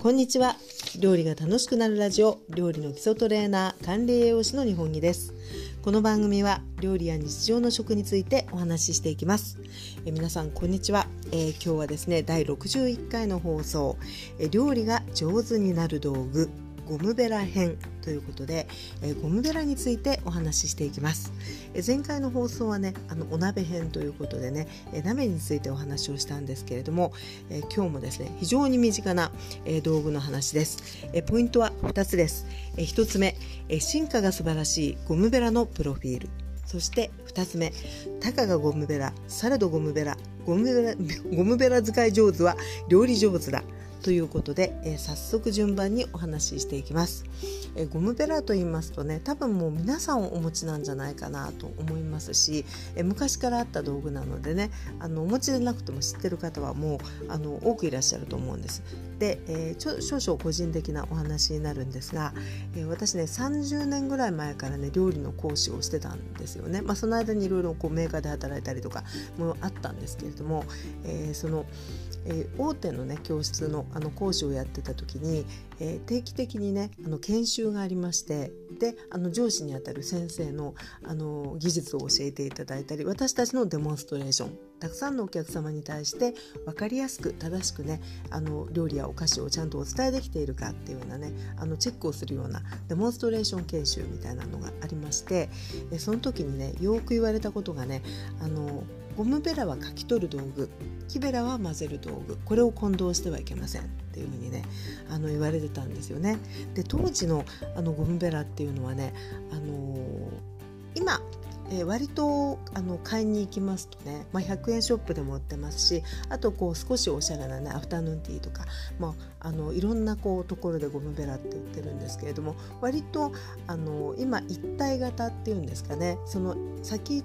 こんにちは。料理が楽しくなるラジオ料理の基礎トレーナー管理栄養士の日本木です。この番組は料理や日常の食についてお話ししていきます。え皆さんこんにちは、えー、今日はですね第61回の放送。え料理が上手になる道具ゴムベラ編。ということで、えー、ゴムベラについてお話ししていきます、えー、前回の放送はねあのお鍋編ということでね、えー、鍋についてお話をしたんですけれども、え今日もですね非常に身近な、え道具の話です、えポイントは2つです、え1つ目、え進化が素晴らしいゴムベラのプロフィール。そして2つ目たかがゴムベラされどゴムベラゴムベラゴムベラ使い上手は料理上手だ。ということで、えー、早速順番にお話ししていきます、えー、ゴムベラと言いますとね多分もう皆さんお持ちなんじゃないかなと思いますし、えー、昔からあった道具なのでねあのお持ちでなくても知ってる方はもうあの多くいらっしゃると思うんです。で、えー、少々個人的なお話になるんですが、え私ね30年ぐらい前からね料理の講師をしてたんですよね、まあ、その間にいろいろメーカーで働いたりとかもあったんですけれども、えそのえー、大手のね教室のあの講師をやってた時に、えー、定期的にねあの研修がありましてであの上司にあたる先生のあの技術を教えていただいたり私たちのデモンストレーションたくさんのお客様に対して分かりやすく正しくねあの料理やお菓子をちゃんとお伝えできているかっていうようなねあのチェックをするようなデモンストレーション研修みたいなのがありましてその時にねよく言われたことがねあのゴムベラは書き取る道具木べらは混ぜる道具これを混同してはいけませんっていうふうにねあの言われてたんですよね。で当時のあのゴムベラっていうのはね、あのー、今えー、割とあの買いに行きますとね、まあ、100円ショップでも売ってますしあとこう少しおしゃれなねアフタヌーンティーとか、まあ、あのいろんなこうところでゴムベラって売ってるんですけれども割とあの今一体型っていうんですかねその先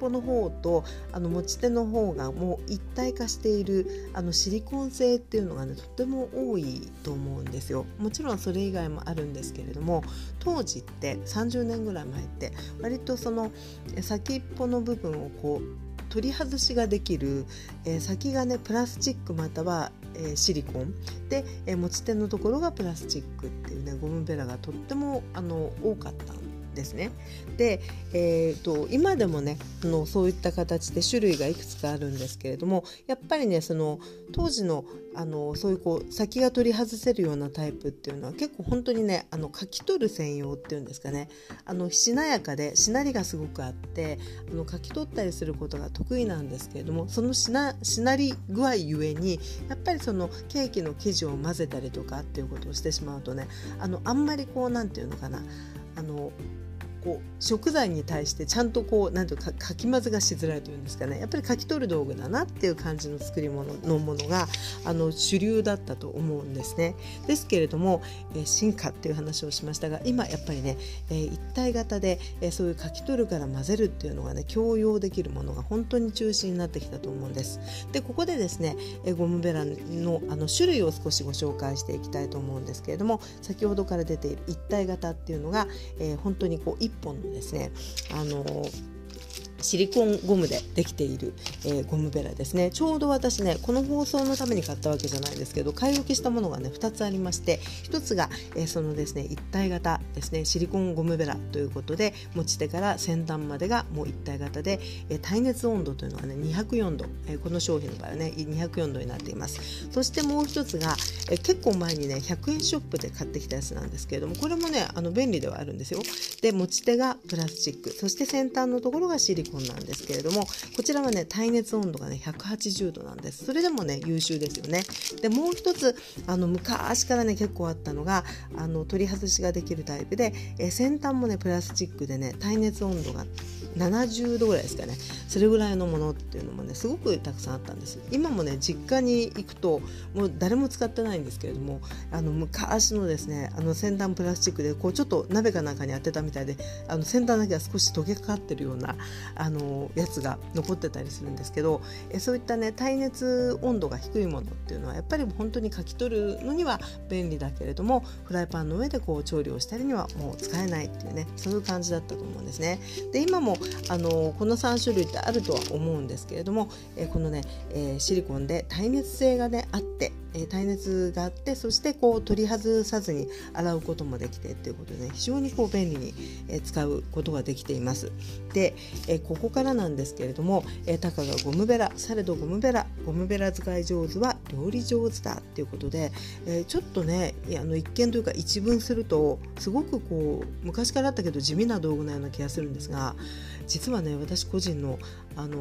ぽの方とあの持ち手の方がもう一体化しているあのシリコン製っていうのがねとっても多いと思うんですよ。もちろんそれ以外もあるんですけれども当時って30年ぐらい前って割とその先っぽの部分をこう取り外しができる、えー、先がねプラスチックまたは、えー、シリコン。で、えー、持ち手のところがプラスチックっていうねゴムベラがとってもあの多かったですね。で、えーと、今でもねあのそういった形で種類がいくつかあるんですけれどもやっぱりねその当時のあのそういうこう先が取り外せるようなタイプっていうのは結構本当にねあの書き取る専用っていうんですかねあのしなやかでしなりがすごくあってあの書き取ったりすることが得意なんですけれどもそのしなしなり具合ゆえにやっぱりそのケーキの生地を混ぜたりとかっていうことをしてしまうとねあのあんまりこうなんていうのかなあのこう食材に対してちゃんとこうなんていうかかき混ぜがしづらいというんですかねやっぱりかき取る道具だなっていう感じの作り物のものがあの主流だったと思うんですね。ですけれども、え、進化っていう話をしましたが今やっぱりね、え、一体型で、え、そういうかき取るから混ぜるっていうのがね強要できるものが本当に中心になってきたと思うんです。でここでですね、えゴムベラのあの種類を少しご紹介していきたいと思うんですけれども先ほどから出ている一体型っていうのが、え本当にこう一1本のですねあのシリコンゴムでできている、えー、ゴムベラですね。ちょうど私ねこの放送のために買ったわけじゃないんですけど買い置きしたものがね2つありまして1つが、えー、そのですね一体型ですねシリコンゴムベラということで持ち手から先端までがもう一体型で、えー、耐熱温度というのがね204度、えこの商品の場合はね204度になっています。そしてもう1つが、え結構前にね100円ショップで買ってきたやつなんですけれどもこれもねあの便利ではあるんですよ。で持ち手がプラスチックそして先端のところがシリコン。本なんですけれどもこちらはね耐熱温度がね180度なんです。それでもね優秀ですよね。でもう一つあの昔からね結構あったのがあの取り外しができるタイプで、え先端もねプラスチックでね耐熱温度が70度ぐらいですかね。それぐらいのものっていうのもねすごくたくさんあったんです。今もね実家に行くともう誰も使ってないんですけれどもあの昔のですねあの先端プラスチックでこうちょっと鍋かなんかに当てたみたいであの先端だけは少し溶けかかってるようなあのやつが残ってたりするんですけどえそういったね耐熱温度が低いものっていうのはやっぱり本当にかき取るのには便利だけれどもフライパンの上でこう調理をしたりにはもう使えないっていうねそういう感じだったと思うんですね。で今もあのこの3種類ってあるとは思うんですけれども、えこのね、えシリコンで耐熱性がねあってえ耐熱があってそしてこう取り外さずに洗うこともできてっていうことで、ね、非常にこう便利にえ使うことができています。で、えここからなんですけれども、えたかがゴムベラされどゴムベラゴムベラ使い上手は料理上手だっていうことで、えちょっとねあの一見というか一文するとすごくこう昔からあったけど地味な道具のような気がするんですが実はね私個人のあの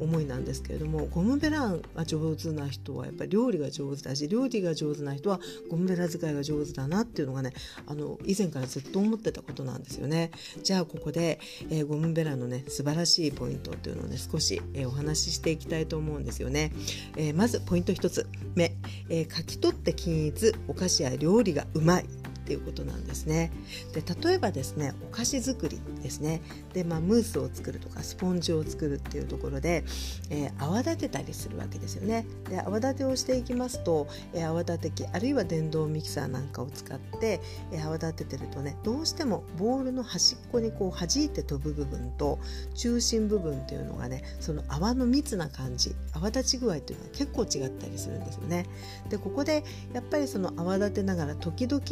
思いなんですけれどもゴムベラが上手な人はやっぱり料理が上手だし料理が上手な人はゴムベラ使いが上手だなっていうのがねあの以前からずっと思ってたことなんですよね。じゃあここで、えー、ゴムベラのね素晴らしいポイントっていうのをね少し、えー、お話ししていきたいと思うんですよね。え、まずポイント1つ目、えー、書き取って均一お菓子や料理がうまいっていうことなんですね。で例えばですねお菓子作りですねで、まあ、ムースを作るとかスポンジを作るっていうところで、えー、泡立てたりするわけですよね。で泡立てをしていきますと、えー、泡立て器あるいは電動ミキサーなんかを使って、えー、泡立ててるとねどうしてもボールの端っこにこう弾いて飛ぶ部分と中心部分っていうのがねその泡の密な感じ泡立ち具合っていうのは結構違ったりするんですよね。でここでやっぱりその泡立てながら時々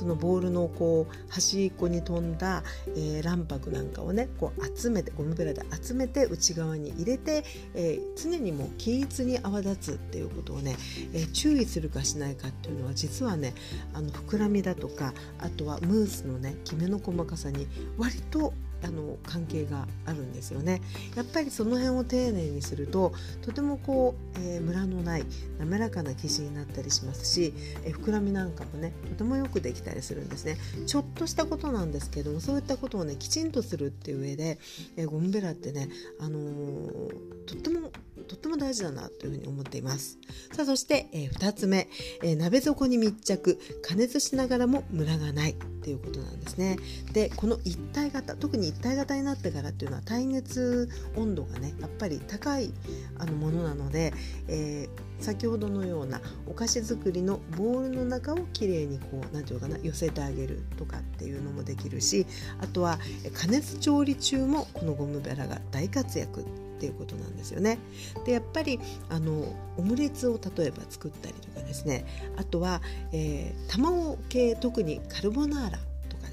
そのボールのこう端っこに飛んだ、えー、卵白なんかをねこう集めてゴムベラで集めて内側に入れて、えー、常にもう均一に泡立つっていうことをね、えー、注意するかしないかっていうのは実はねあの膨らみだとかあとはムースのねきめの細かさに割とあの関係があるんですよね。やっぱりその辺を丁寧にするととてもこう、えー、ムラのない滑らかな生地になったりしますし、えー、膨らみなんかもねとてもよくできたりするんですね。ちょっとしたことなんですけどもそういったことをねきちんとするっていう上で、えー、ゴムベラってね、あのとってもとっても大事だなというふうに思っています。さあそして、え、2つ目、え、鍋底に密着。加熱しながらもムラがない。っていうことなんですね。でこの一体型特に一体型になってからっていうのは耐熱温度がねやっぱり高いあのものなので、えー、先ほどのようなお菓子作りのボウルの中をきれいにこう何て言うかな寄せてあげるとかっていうのもできるしあとは加熱調理中もこのゴムベラが大活躍。っていうことなんですよね。でやっぱりあのオムレツを例えば作ったりとかですねあとは、えー、卵系特にカルボナーラ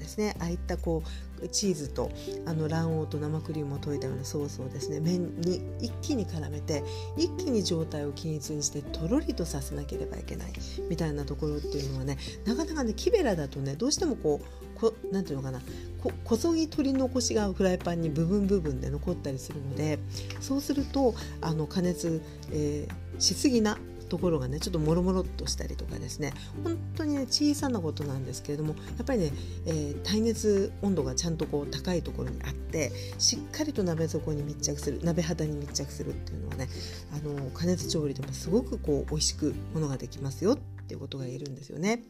ですね。ああいったこうチーズとあの卵黄と生クリームを溶いたようなソースをですね麺に一気に絡めて一気に状態を均一にしてとろりとさせなければいけないみたいなところっていうのはねなかなかね木べらだとねどうしてもこうこなんていうのかなここそぎ取り残しがフライパンに部分部分で残ったりするのでそうするとあの加熱、えー、しすぎなところがねちょっともろもろっとしたりとかですね本当にね小さなことなんですけれどもやっぱりね、えー、耐熱温度がちゃんとこう高いところにあってしっかりと鍋底に密着する鍋肌に密着するっていうのはねあの加熱調理でもすごくこう美味しくものができますよっていうことが言えるんですよね。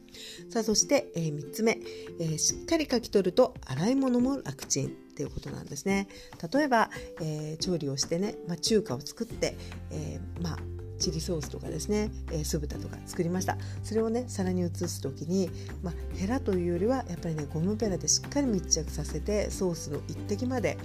さあそして、えー、3つ目、えー、しっかり書き取ると洗い物も楽ちんっていうことなんですね。例えば、えー、調理をしてね、まあ、中華を作って、えー、まあチリソースとかですね、えー、酢豚とか作りました。それをね皿に移す時に、まあ、ヘラというよりはやっぱりねゴムベラでしっかり密着させてソースの一滴まで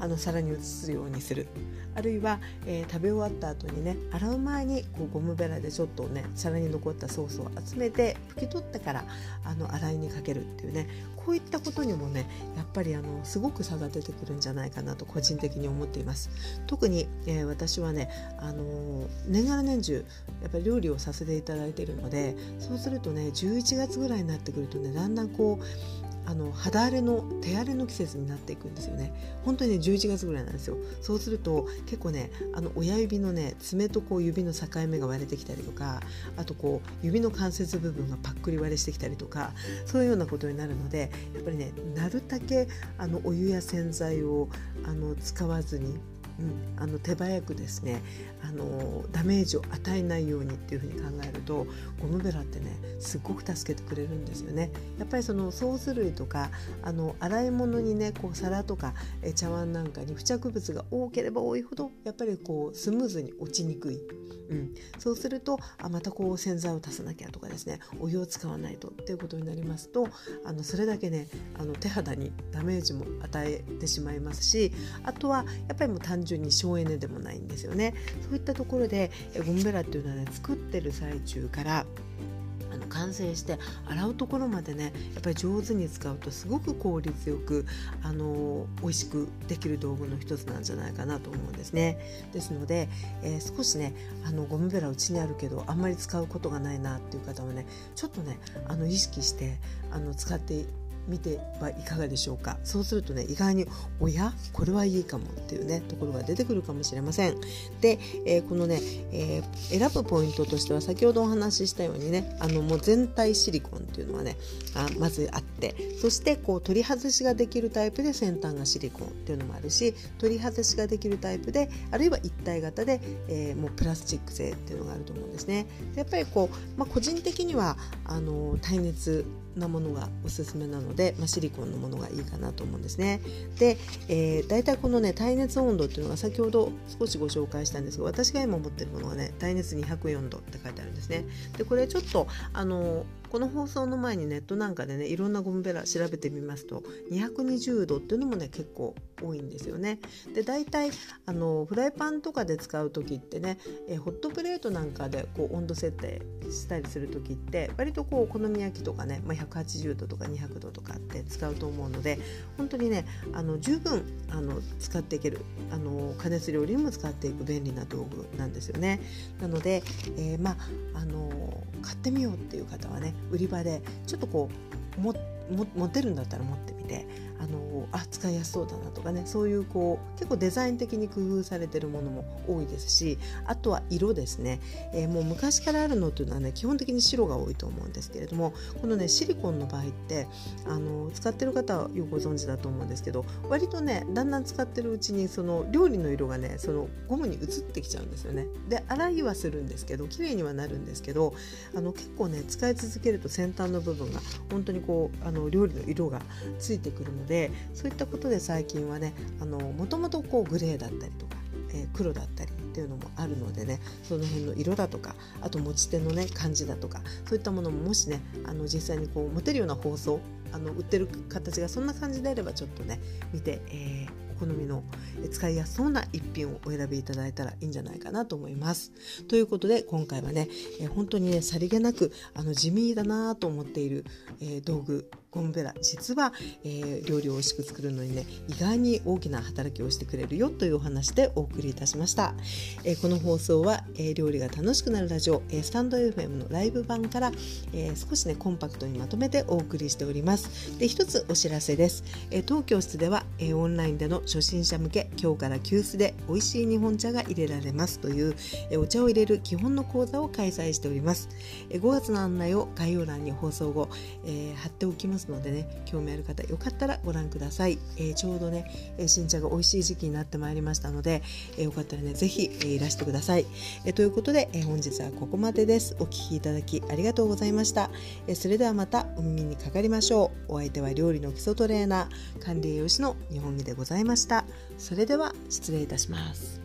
あの皿に移すようにする。あるいは、えー、食べ終わった後にね洗う前にこうゴムベラでちょっとね皿に残ったソースを集めて拭き取ってからあの洗いにかけるっていうねこういったことにもねやっぱりあのすごく差が出てくるんじゃないかなと個人的に思っています。特に、えー、私はねあの年がら年中やっぱり料理をさせていただいているのでそうするとね11月ぐらいになってくるとねだんだんこうあの肌荒れの手荒れの季節になっていくんですよね。本当にね11月ぐらいなんですよ。そうすると結構ねあの親指のね爪とこう指の境目が割れてきたりとかあとこう指の関節部分がパックリ割れしてきたりとかそういうようなことになるのでやっぱりねなるだけあのお湯や洗剤をあの使わずにうん、あの手早くですねあのダメージを与えないようにっていうふうに考えるとゴムベラってねすっごく助けてくれるんですよね。やっぱりそのソース類とかあの洗い物にねこう皿とかえ茶碗なんかに付着物が多ければ多いほどやっぱりこうスムーズに落ちにくい、うん、そうするとあまたこう洗剤を足さなきゃとかですねお湯を使わないとっていうことになりますとあのそれだけねあの手肌にダメージも与えてしまいますしあとはやっぱりもう単純に省エネでもないんですよね。そういったところでゴムベラっていうのはね作ってる最中から完成して洗うところまでねやっぱり上手に使うとすごく効率よくあの美味しくできる道具の一つなんじゃないかなと思うんですね。ですので、えー、少しねあのゴムベラうちにあるけどあんまり使うことがないなっていう方はねちょっとねあの意識してあの使って見てはいかがでしょうか。そうするとね意外に「おやこれはいいかも」っていうねところが出てくるかもしれません。で、えー、このね、えー、選ぶポイントとしては先ほどお話ししたようにねあのもう全体シリコンっていうのはねあまずあってそしてこう取り外しができるタイプで先端がシリコンっていうのもあるし取り外しができるタイプであるいは一体型で、えー、もうプラスチック製っていうのがあると思うんですね。でやっぱりこう、まあ、個人的にはあの耐熱なものがおすすめなので、まあ、シリコンのものがいいかなと思うんですね。で、えー、大体このね耐熱温度っていうのが先ほど少しご紹介したんですが私が今持ってるものはね耐熱204度って書いてあるんですね。でこれちょっとあのこの放送の前にネットなんかでねいろんなゴムベラ調べてみますと220度っていうのもね結構多いんですよね。で大体あのフライパンとかで使う時ってね、えホットプレートなんかでこう温度設定したりする時って割とこうお好み焼きとかね、まあ、180度とか200度とかって使うと思うので本当にねあの十分あの使っていけるあの加熱料理にも使っていく便利な道具なんですよね。なので、えー、まああの買ってみようっていう方はね売り場でちょっとこう持ってるんだったら持ってみて。あのあ使いやすそうだなとかねそういうこう結構デザイン的に工夫されてるものも多いですしあとは色ですね、えー、もう昔からあるのというのはね基本的に白が多いと思うんですけれどもこのねシリコンの場合ってあの使ってる方はよくご存知だと思うんですけど割とねだんだん使ってるうちにその料理の色がねそのゴムに移ってきちゃうんですよね。で洗いはするんですけど綺麗にはなるんですけどあの結構ね使い続けると先端の部分が本当にこうあの料理の色がついてくるのででそういったことで最近はねもともとグレーだったりとか、えー、黒だったりっていうのもあるのでねその辺の色だとかあと持ち手のね感じだとかそういったものももしねあの実際にこう持てるような包装あの売ってる形がそんな感じであればちょっとね見て、えーお好みの使いやすそうな一品をお選びいただいたらいいんじゃないかなと思います。ということで今回はね、え本当にねさりげなくあの地味だなと思っている、えー、道具ゴムベラ実は、えー、料理を美味しく作るのにね意外に大きな働きをしてくれるよというお話でお送りいたしました、えー、この放送は、えー、料理が楽しくなるラジオ、えー、スタンド FM のライブ版から、えー、少しねコンパクトにまとめてお送りしております。で一つお知らせです、えー、当教室では、えー、オンラインでの初心者向け今日から急須で美味しい日本茶が入れられますという、えー、お茶を入れる基本の講座を開催しております、えー、5月の案内を概要欄に放送後、えー、貼っておきます。ますのでね興味ある方よかったらご覧ください、えー、ちょうどね、え新茶が美味しい時期になってまいりましたので、えよかったらねぜひ、えいらしてください、えということで、え本日はここまでです。お聴きいただきありがとうございました、えそれではまたお耳にかかりましょう。お相手は料理の基礎トレーナー管理栄養士の日本木でございました。それでは失礼いたします。